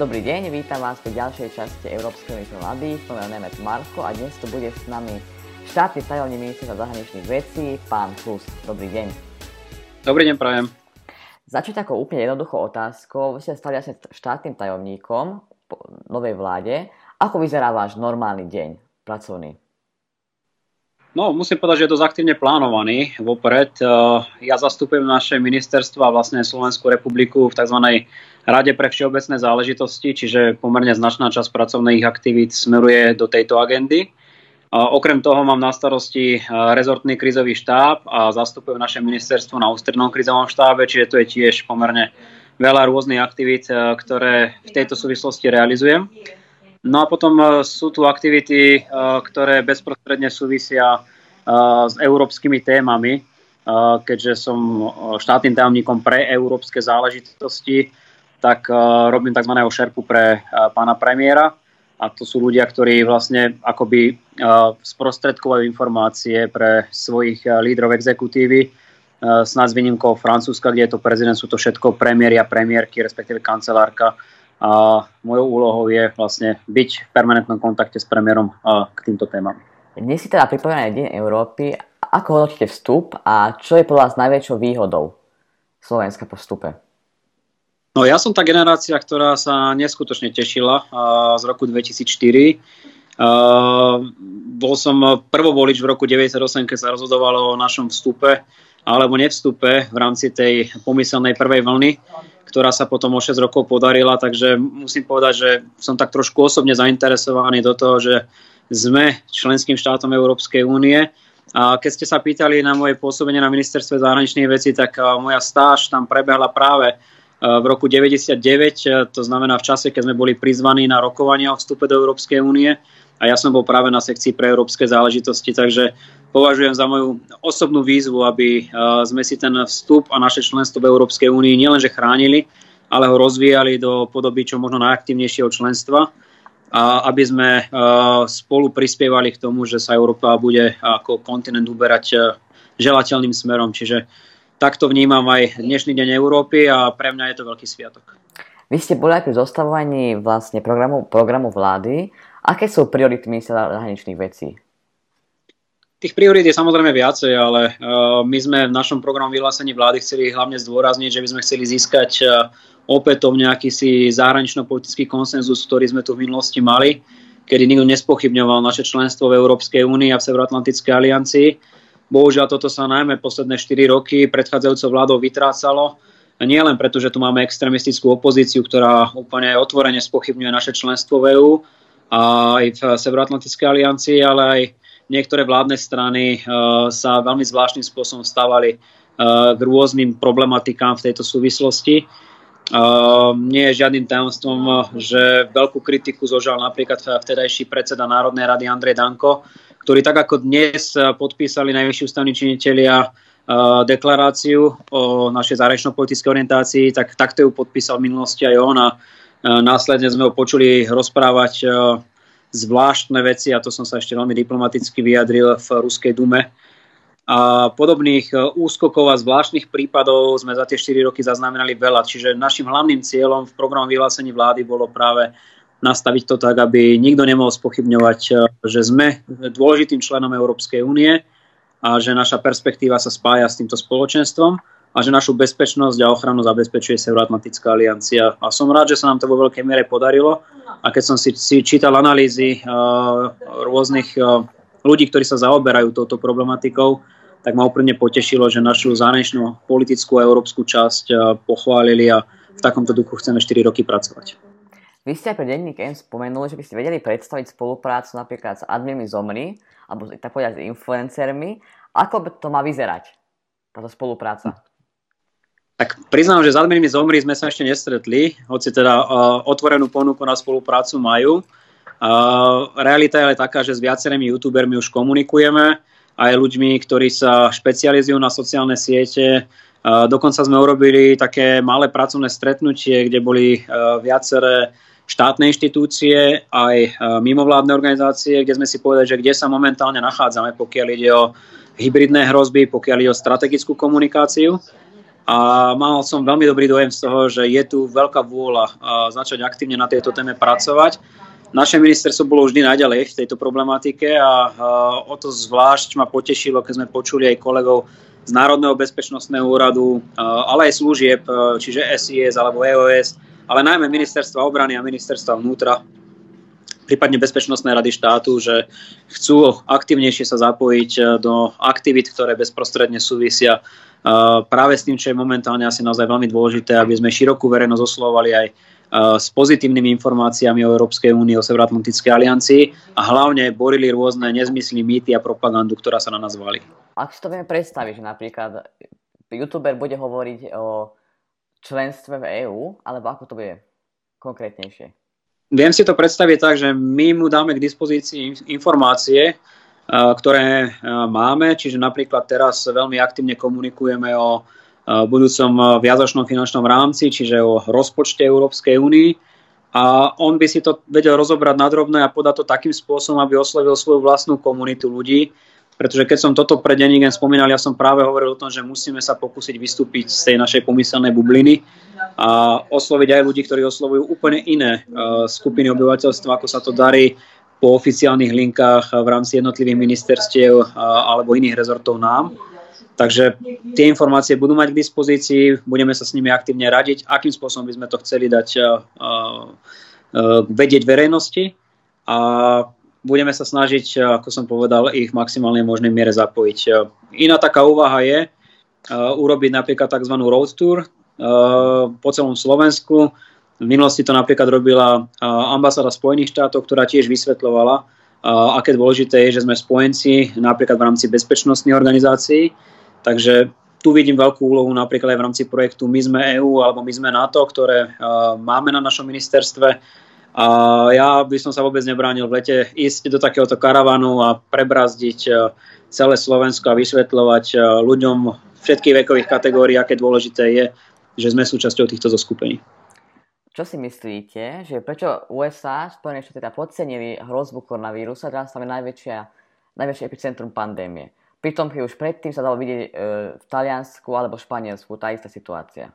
Dobrý deň, vítam vás pri ďalšej časti Európskej unity mladých. Som Nemec Marko a dnes tu bude s nami štátny tajomný ministerstva zahraničných vecí, pán Plus. Dobrý deň. Dobrý deň, prajem. Začať ako úplne jednoduchou otázkou. Vy ste stali asi štátnym tajomníkom po novej vláde. Ako vyzerá váš normálny deň pracovný? No, musím povedať, že je dosť aktívne plánovaný vopred. Eh, ja zastupujem naše ministerstvo a vlastne Slovenskú republiku v tzv. Rade pre všeobecné záležitosti, čiže pomerne značná časť pracovných aktivít smeruje do tejto agendy. Okrem toho mám na starosti eh, rezortný krizový štáb a zastupujem naše ministerstvo na ústrednom krizovom štábe, čiže to je tiež pomerne veľa rôznych aktivít, eh, ktoré v tejto súvislosti realizujem. No a potom e, sú tu aktivity, e, ktoré bezprostredne súvisia e, s európskymi témami, keďže som štátnym tajomníkom pre európske záležitosti, tak robím tzv. šerpu pre pána premiéra a to sú ľudia, ktorí vlastne akoby sprostredkovajú informácie pre svojich lídrov exekutívy, snad s výnimkou Francúzska, kde je to prezident, sú to všetko premiéry a premiérky, respektíve kancelárka a mojou úlohou je vlastne byť v permanentnom kontakte s premiérom k týmto témam. Dnes si teda pripomená Deň Európy. Ako hodnotíte vstup a čo je podľa vás najväčšou výhodou Slovenska po vstupe? No ja som tá generácia, ktorá sa neskutočne tešila z roku 2004. Uh, bol som prvovolič v roku 98, keď sa rozhodovalo o našom vstupe alebo nevstupe v rámci tej pomyselnej prvej vlny ktorá sa potom o 6 rokov podarila, takže musím povedať, že som tak trošku osobne zainteresovaný do toho, že sme členským štátom Európskej únie. A keď ste sa pýtali na moje pôsobenie na ministerstve zahraničných vecí, tak moja stáž tam prebehla práve v roku 99, to znamená v čase, keď sme boli prizvaní na rokovania o vstupe do Európskej únie a ja som bol práve na sekcii pre európske záležitosti, takže považujem za moju osobnú výzvu, aby sme si ten vstup a naše členstvo v Európskej únii nielenže chránili, ale ho rozvíjali do podoby čo možno najaktívnejšieho členstva a aby sme spolu prispievali k tomu, že sa Európa bude ako kontinent uberať želateľným smerom. Čiže takto vnímam aj dnešný deň Európy a pre mňa je to veľký sviatok. Vy ste boli aj pri zostavovaní vlastne programu, programu vlády. Aké sú priority ministra zahraničných vecí? Tých priorít je samozrejme viacej, ale uh, my sme v našom programu vyhlásení vlády chceli hlavne zdôrazniť, že by sme chceli získať uh, opätovne akýsi zahranično-politický konsenzus, ktorý sme tu v minulosti mali, kedy nikto nespochybňoval naše členstvo v Európskej únii a v Severoatlantickej aliancii. Bohužiaľ toto sa najmä posledné 4 roky predchádzajúcou vládou vytrácalo. Nie len preto, že tu máme extremistickú opozíciu, ktorá úplne otvorene spochybňuje naše členstvo v EÚ a aj v Severoatlantickej aliancii, ale aj niektoré vládne strany uh, sa veľmi zvláštnym spôsobom stávali uh, k rôznym problematikám v tejto súvislosti. Uh, nie je žiadnym tajomstvom, že veľkú kritiku zožal napríklad vtedajší predseda Národnej rady Andrej Danko, ktorý tak ako dnes podpísali najvyšší ústavní činitelia deklaráciu o našej zahranično-politickej orientácii, tak takto ju podpísal v minulosti aj on a následne sme ho počuli rozprávať zvláštne veci, a to som sa ešte veľmi diplomaticky vyjadril v Ruskej dume. A podobných e, úskokov a zvláštnych prípadov sme za tie 4 roky zaznamenali veľa. Čiže našim hlavným cieľom v programu vyhlásení vlády bolo práve nastaviť to tak, aby nikto nemohol spochybňovať, e, že sme dôležitým členom Európskej únie a že naša perspektíva sa spája s týmto spoločenstvom a že našu bezpečnosť a ochranu zabezpečuje Severoatlantická aliancia. A som rád, že sa nám to vo veľkej miere podarilo. A keď som si, si čítal analýzy uh, rôznych uh, ľudí, ktorí sa zaoberajú touto problematikou, tak ma úplne potešilo, že našu zahraničnú politickú a európsku časť uh, pochválili a v takomto duchu chceme 4 roky pracovať. Vy ste aj pre denník N spomenuli, že by ste vedeli predstaviť spoluprácu napríklad s adminmi Zomri, alebo tak povedať s influencermi. Ako to má vyzerať, táto spolupráca? Tak priznám, že s adminmi Zomri sme sa ešte nestretli, hoci teda uh, otvorenú ponuku na spoluprácu majú. Uh, realita je ale taká, že s viacerými youtubermi už komunikujeme, aj ľuďmi, ktorí sa špecializujú na sociálne siete. Uh, dokonca sme urobili také malé pracovné stretnutie, kde boli uh, viaceré štátne inštitúcie, aj mimovládne organizácie, kde sme si povedali, že kde sa momentálne nachádzame, pokiaľ ide o hybridné hrozby, pokiaľ ide o strategickú komunikáciu. A mal som veľmi dobrý dojem z toho, že je tu veľká vôľa začať aktívne na tejto téme pracovať. Naše ministerstvo bolo vždy naďalej v tejto problematike a o to zvlášť ma potešilo, keď sme počuli aj kolegov z Národného bezpečnostného úradu, ale aj služieb, čiže SIS alebo EOS, ale najmä ministerstva obrany a ministerstva vnútra, prípadne Bezpečnostnej rady štátu, že chcú aktívnejšie sa zapojiť do aktivít, ktoré bezprostredne súvisia práve s tým, čo je momentálne asi naozaj veľmi dôležité, aby sme širokú verejnosť oslovovali aj s pozitívnymi informáciami o Európskej únii, o Severoatlantickej aliancii a hlavne borili rôzne nezmysly, mýty a propagandu, ktorá sa na nás valí. Ak si to vieme predstaviť, že napríklad youtuber bude hovoriť o členstve v EÚ, alebo ako to bude konkrétnejšie? Viem si to predstaviť tak, že my mu dáme k dispozícii informácie, ktoré máme, čiže napríklad teraz veľmi aktívne komunikujeme o budúcom viazočnom finančnom rámci, čiže o rozpočte Európskej únii. A on by si to vedel rozobrať na drobné a podať to takým spôsobom, aby oslovil svoju vlastnú komunitu ľudí. Pretože keď som toto pre Denigen spomínal, ja som práve hovoril o tom, že musíme sa pokúsiť vystúpiť z tej našej pomyselnej bubliny a osloviť aj ľudí, ktorí oslovujú úplne iné skupiny obyvateľstva, ako sa to darí po oficiálnych linkách v rámci jednotlivých ministerstiev alebo iných rezortov nám. Takže tie informácie budú mať k dispozícii, budeme sa s nimi aktívne radiť, akým spôsobom by sme to chceli dať uh, vedieť verejnosti a budeme sa snažiť, ako som povedal, ich v maximálnej možnej miere zapojiť. Iná taká úvaha je uh, urobiť napríklad tzv. road tour po celom Slovensku. V minulosti to napríklad robila ambasáda Spojených štátov, ktorá tiež vysvetľovala, aké dôležité je, že sme spojenci napríklad v rámci bezpečnostných organizácií Takže tu vidím veľkú úlohu napríklad aj v rámci projektu My sme EU alebo My sme NATO, ktoré máme na našom ministerstve. A ja by som sa vôbec nebránil v lete ísť do takéhoto karavanu a prebrazdiť uh, celé Slovensko a vysvetľovať uh, ľuďom všetkých vekových kategórií, aké dôležité je, že sme súčasťou týchto zoskupení. Čo si myslíte, že prečo USA, Spojené štáty teda podcenili hrozbu koronavírusu a teraz tam je najväčšia, najväčšie epicentrum pandémie? Pritom, keď už predtým sa dalo vidieť e, v Taliansku alebo Španielsku tá istá situácia.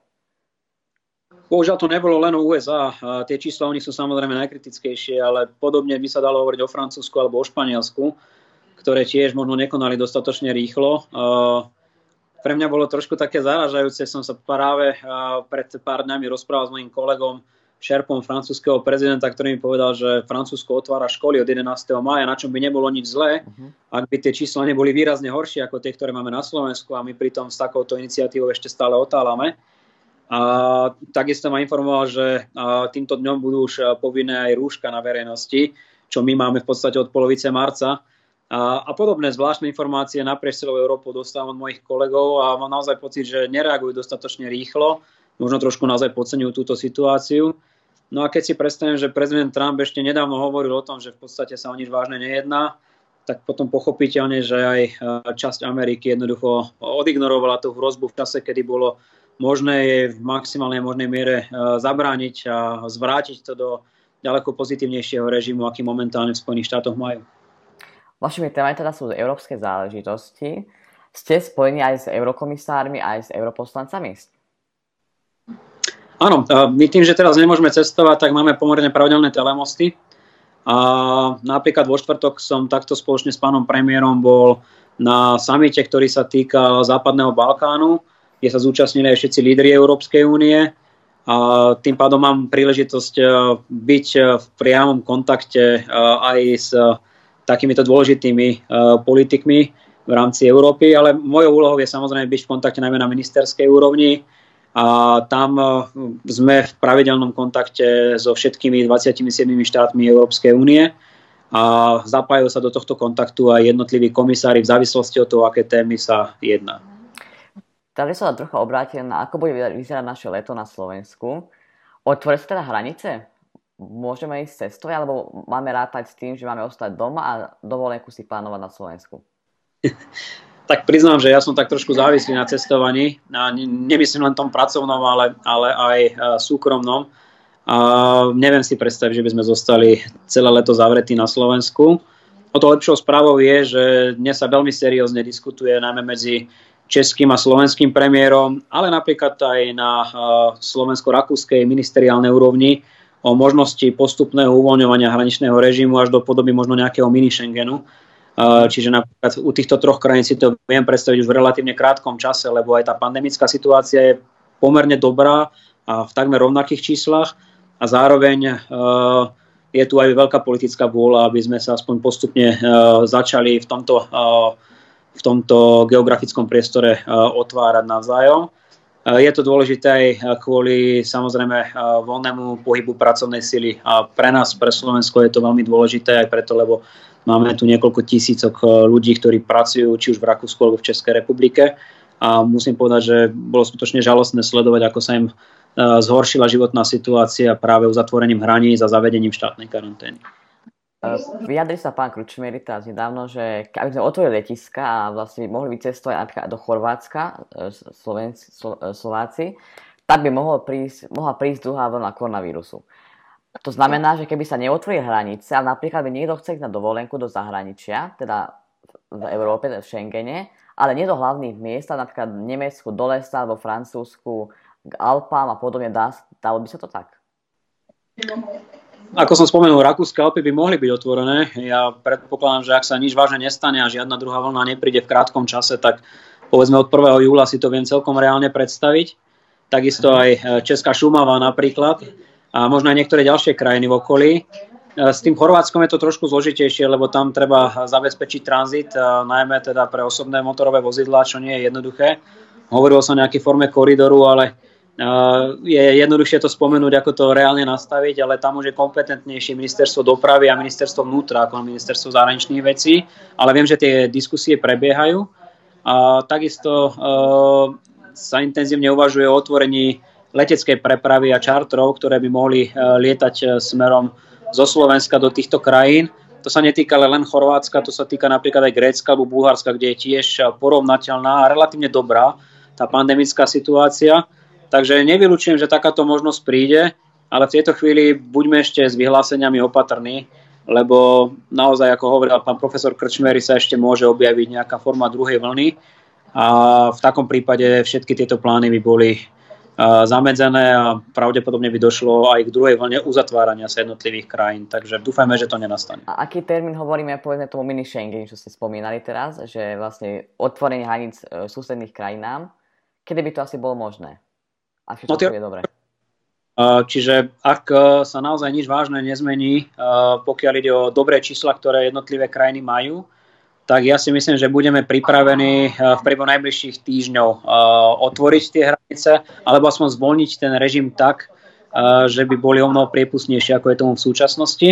Bohužiaľ to nebolo len u USA. A tie čísla u nich sú samozrejme najkritickejšie, ale podobne by sa dalo hovoriť o Francúzsku alebo o Španielsku, ktoré tiež možno nekonali dostatočne rýchlo. Pre mňa bolo trošku také zaražajúce, som sa práve pred pár dňami rozprával s mojim kolegom, šerpom francúzského prezidenta, ktorý mi povedal, že Francúzsko otvára školy od 11. maja, na čom by nebolo nič zlé, uh-huh. ak by tie čísla neboli výrazne horšie ako tie, ktoré máme na Slovensku a my pritom s takouto iniciatívou ešte stále otálame. A takisto ma informoval, že týmto dňom budú už povinné aj rúška na verejnosti, čo my máme v podstate od polovice marca. A, a podobné zvláštne informácie naprieč celou Európu dostávam od mojich kolegov a mám naozaj pocit, že nereagujú dostatočne rýchlo možno trošku naozaj podceňujú túto situáciu. No a keď si predstavím, že prezident Trump ešte nedávno hovoril o tom, že v podstate sa o nič vážne nejedná, tak potom pochopiteľne, že aj časť Ameriky jednoducho odignorovala tú hrozbu v čase, kedy bolo možné jej v maximálnej možnej miere e, zabrániť a zvrátiť to do ďaleko pozitívnejšieho režimu, aký momentálne v Spojených štátoch majú. Vašimi témami teda sú európske záležitosti. Ste spojení aj s eurokomisármi, aj s europoslancami? Áno, my tým, že teraz nemôžeme cestovať, tak máme pomerne pravidelné telemosty. A napríklad vo štvrtok som takto spoločne s pánom premiérom bol na samite, ktorý sa týka Západného Balkánu, kde sa zúčastnili aj všetci lídry Európskej únie. A tým pádom mám príležitosť e, byť e, v priamom kontakte e, aj s takýmito dôležitými politikmi v rámci Európy, ale mojou úlohou je samozrejme byť v kontakte najmä na ministerskej úrovni, a tam sme v pravidelnom kontakte so všetkými 27 štátmi Európskej únie a zapájajú sa do tohto kontaktu aj jednotliví komisári v závislosti od toho, aké témy sa jedná. Tady sa trocha obrátil na ako bude vyzerať naše leto na Slovensku. Otvorí sa teda hranice? Môžeme ísť cestovať, alebo máme rátať s tým, že máme ostať doma a dovolenku si plánovať na Slovensku? tak priznám, že ja som tak trošku závislý na cestovaní. A nemyslím len tom pracovnom, ale, ale aj e, súkromnom. A neviem si predstaviť, že by sme zostali celé leto zavretí na Slovensku. O to lepšou správou je, že dnes sa veľmi seriózne diskutuje najmä medzi českým a slovenským premiérom, ale napríklad aj na slovensko-rakúskej ministeriálnej úrovni o možnosti postupného uvoľňovania hraničného režimu až do podoby možno nejakého mini Schengenu. Čiže napríklad u týchto troch krajín si to viem predstaviť už v relatívne krátkom čase, lebo aj tá pandemická situácia je pomerne dobrá a v takmer rovnakých číslach a zároveň je tu aj veľká politická vôľa, aby sme sa aspoň postupne začali v tomto v tomto geografickom priestore otvárať navzájom. Je to dôležité aj kvôli samozrejme voľnému pohybu pracovnej sily a pre nás, pre Slovensko je to veľmi dôležité aj preto, lebo máme tu niekoľko tisícok ľudí, ktorí pracujú či už v Rakúsku alebo v Českej republike a musím povedať, že bolo skutočne žalostné sledovať, ako sa im zhoršila životná situácia práve uzatvorením hraníc a zavedením štátnej karantény. Vyjadri sa pán Kručmery teraz nedávno, že aby sme otvorili letiska a vlastne mohli vycestovať napríklad do Chorvátska, e, Slovenci, e, Slováci, tak by mohol prísť, mohla prísť druhá vlna koronavírusu. To znamená, že keby sa neotvorili hranice, a napríklad by niekto chce ísť na dovolenku do zahraničia, teda v Európe, v Schengene, ale nie do hlavných miest, napríklad v Nemecku, do lesa, alebo Francúzsku, k Alpám a podobne, dá, dalo by sa to tak? Ako som spomenul, Rakúske Alpy by mohli byť otvorené. Ja predpokladám, že ak sa nič vážne nestane a žiadna druhá vlna nepríde v krátkom čase, tak povedzme od 1. júla si to viem celkom reálne predstaviť. Takisto aj e, Česká Šumava napríklad a možno aj niektoré ďalšie krajiny v okolí. E, s tým Chorvátskom je to trošku zložitejšie, lebo tam treba zabezpečiť tranzit, e, najmä teda pre osobné motorové vozidlá, čo nie je jednoduché. Hovorilo sa o nejakej forme koridoru, ale je jednoduchšie to spomenúť, ako to reálne nastaviť, ale tam už je kompetentnejšie ministerstvo dopravy a ministerstvo vnútra ako ministerstvo zahraničných vecí, ale viem, že tie diskusie prebiehajú. A takisto sa intenzívne uvažuje o otvorení leteckej prepravy a čartrov, ktoré by mohli lietať smerom zo Slovenska do týchto krajín. To sa netýka len Chorvátska, to sa týka napríklad aj Grécka alebo Bulharska, kde je tiež porovnateľná a relatívne dobrá tá pandemická situácia. Takže nevylučujem, že takáto možnosť príde, ale v tejto chvíli buďme ešte s vyhláseniami opatrní, lebo naozaj, ako hovoril pán profesor Krčmery, sa ešte môže objaviť nejaká forma druhej vlny a v takom prípade všetky tieto plány by boli zamedzené a pravdepodobne by došlo aj k druhej vlne uzatvárania sa jednotlivých krajín. Takže dúfajme, že to nenastane. A aký termín hovoríme, povedzme tomu mini Schengen, čo ste spomínali teraz, že vlastne otvorenie hraníc e, susedných krajinám, kedy by to asi bolo možné? A všetko no, je dobré. Čiže ak e, sa naozaj nič vážne nezmení, e, pokiaľ ide o dobré čísla, ktoré jednotlivé krajiny majú, tak ja si myslím, že budeme pripravení e, v priebehu najbližších týždňov otvoriť tie hranice, alebo aspoň zvolniť ten režim tak, že by boli o mnoho priepustnejšie, ako je tomu v súčasnosti.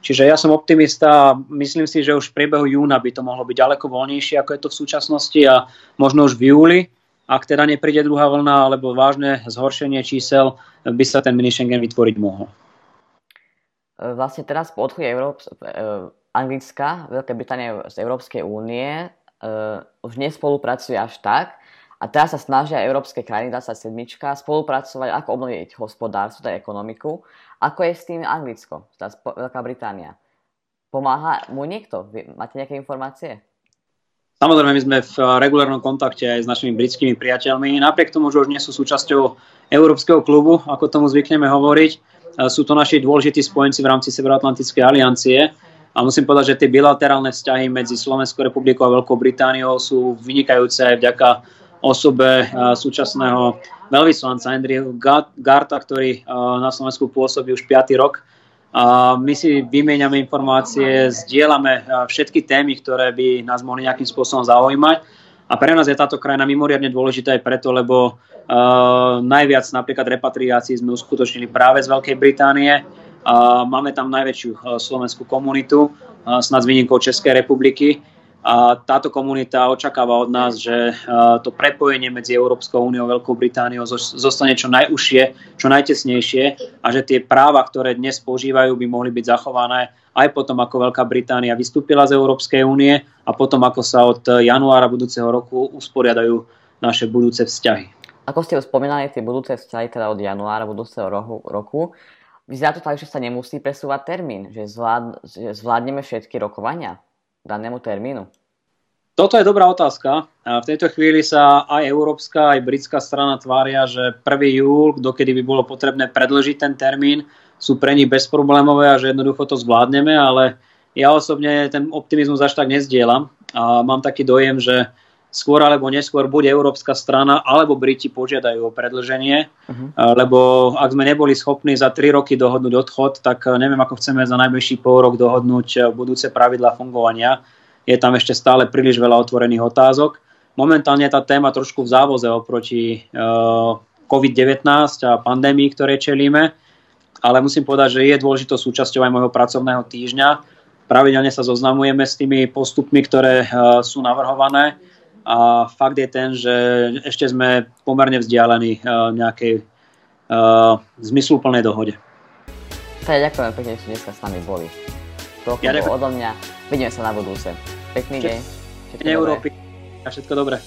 Čiže ja som optimista a myslím si, že už v priebehu júna by to mohlo byť ďaleko voľnejšie, ako je to v súčasnosti a možno už v júli ak teda nepríde druhá vlna alebo vážne zhoršenie čísel, by sa ten mini Schengen vytvoriť mohol. E, vlastne teraz po odchode Európs- e, Anglicka, Veľké Británie z Európskej únie uh, už nespolupracuje až tak a teraz sa snažia európske krajiny, dá sa sedmička, spolupracovať, ako obnoviť hospodárstvo, teda ekonomiku. Ako je s tým Anglicko, teda Veľká Británia? Pomáha mu niekto? Máte nejaké informácie? Samozrejme, my sme v eh, regulárnom kontakte aj s našimi britskými priateľmi. Napriek tomu, že už nie sú súčasťou Európskeho klubu, ako tomu zvykneme hovoriť, eh, sú to naši dôležití spojenci v rámci Severoatlantickej aliancie. A musím povedať, že tie bilaterálne vzťahy medzi Slovenskou republikou a Veľkou Britániou sú vynikajúce aj vďaka osobe eh, súčasného veľvyslanca Andrew Garta, ktorý na Slovensku pôsobí už 5. rok my si vymieňame informácie, zdieľame všetky témy, ktoré by nás mohli nejakým spôsobom zaujímať. A pre nás je táto krajina mimoriadne dôležitá aj preto, lebo uh, najviac napríklad repatriácií sme uskutočnili práve z Veľkej Británie. Uh, máme tam najväčšiu uh, slovenskú komunitu, uh, snad s výnimkou Českej republiky. A táto komunita očakáva od nás, že to prepojenie medzi Európskou úniou a Veľkou Britániou zostane čo najúžšie, čo najtesnejšie a že tie práva, ktoré dnes používajú, by mohli byť zachované aj potom, ako Veľká Británia vystúpila z Európskej únie a potom, ako sa od januára budúceho roku usporiadajú naše budúce vzťahy. Ako ste spomínali, tie budúce vzťahy teda od januára budúceho roku vyzerá to tak, že sa nemusí presúvať termín, že, zvlád, že zvládneme všetky rokovania danému termínu? Toto je dobrá otázka. V tejto chvíli sa aj európska, aj britská strana tvária, že 1. júl, dokedy by bolo potrebné predlžiť ten termín, sú pre nich bezproblémové a že jednoducho to zvládneme, ale ja osobne ten optimizmus až tak nezdielam a mám taký dojem, že skôr alebo neskôr bude európska strana alebo Briti požiadajú o predlženie, uh-huh. lebo ak sme neboli schopní za 3 roky dohodnúť odchod, tak neviem, ako chceme za najbližší pol rok dohodnúť budúce pravidla fungovania je tam ešte stále príliš veľa otvorených otázok. Momentálne tá téma trošku v závoze oproti uh, COVID-19 a pandémii, ktoré čelíme, ale musím povedať, že je dôležitou súčasťou aj môjho pracovného týždňa. Pravidelne sa zoznamujeme s tými postupmi, ktoré sú navrhované a fakt je ten, že ešte sme pomerne vzdialení uh, nejakej uh, zmysluplnej dohode. Tak ďakujem pekne, že ste dneska s nami boli. Toľko ja odo mňa. Vidíme sa na budúce. Pekný deň. Všetko Európy a všetko dobré.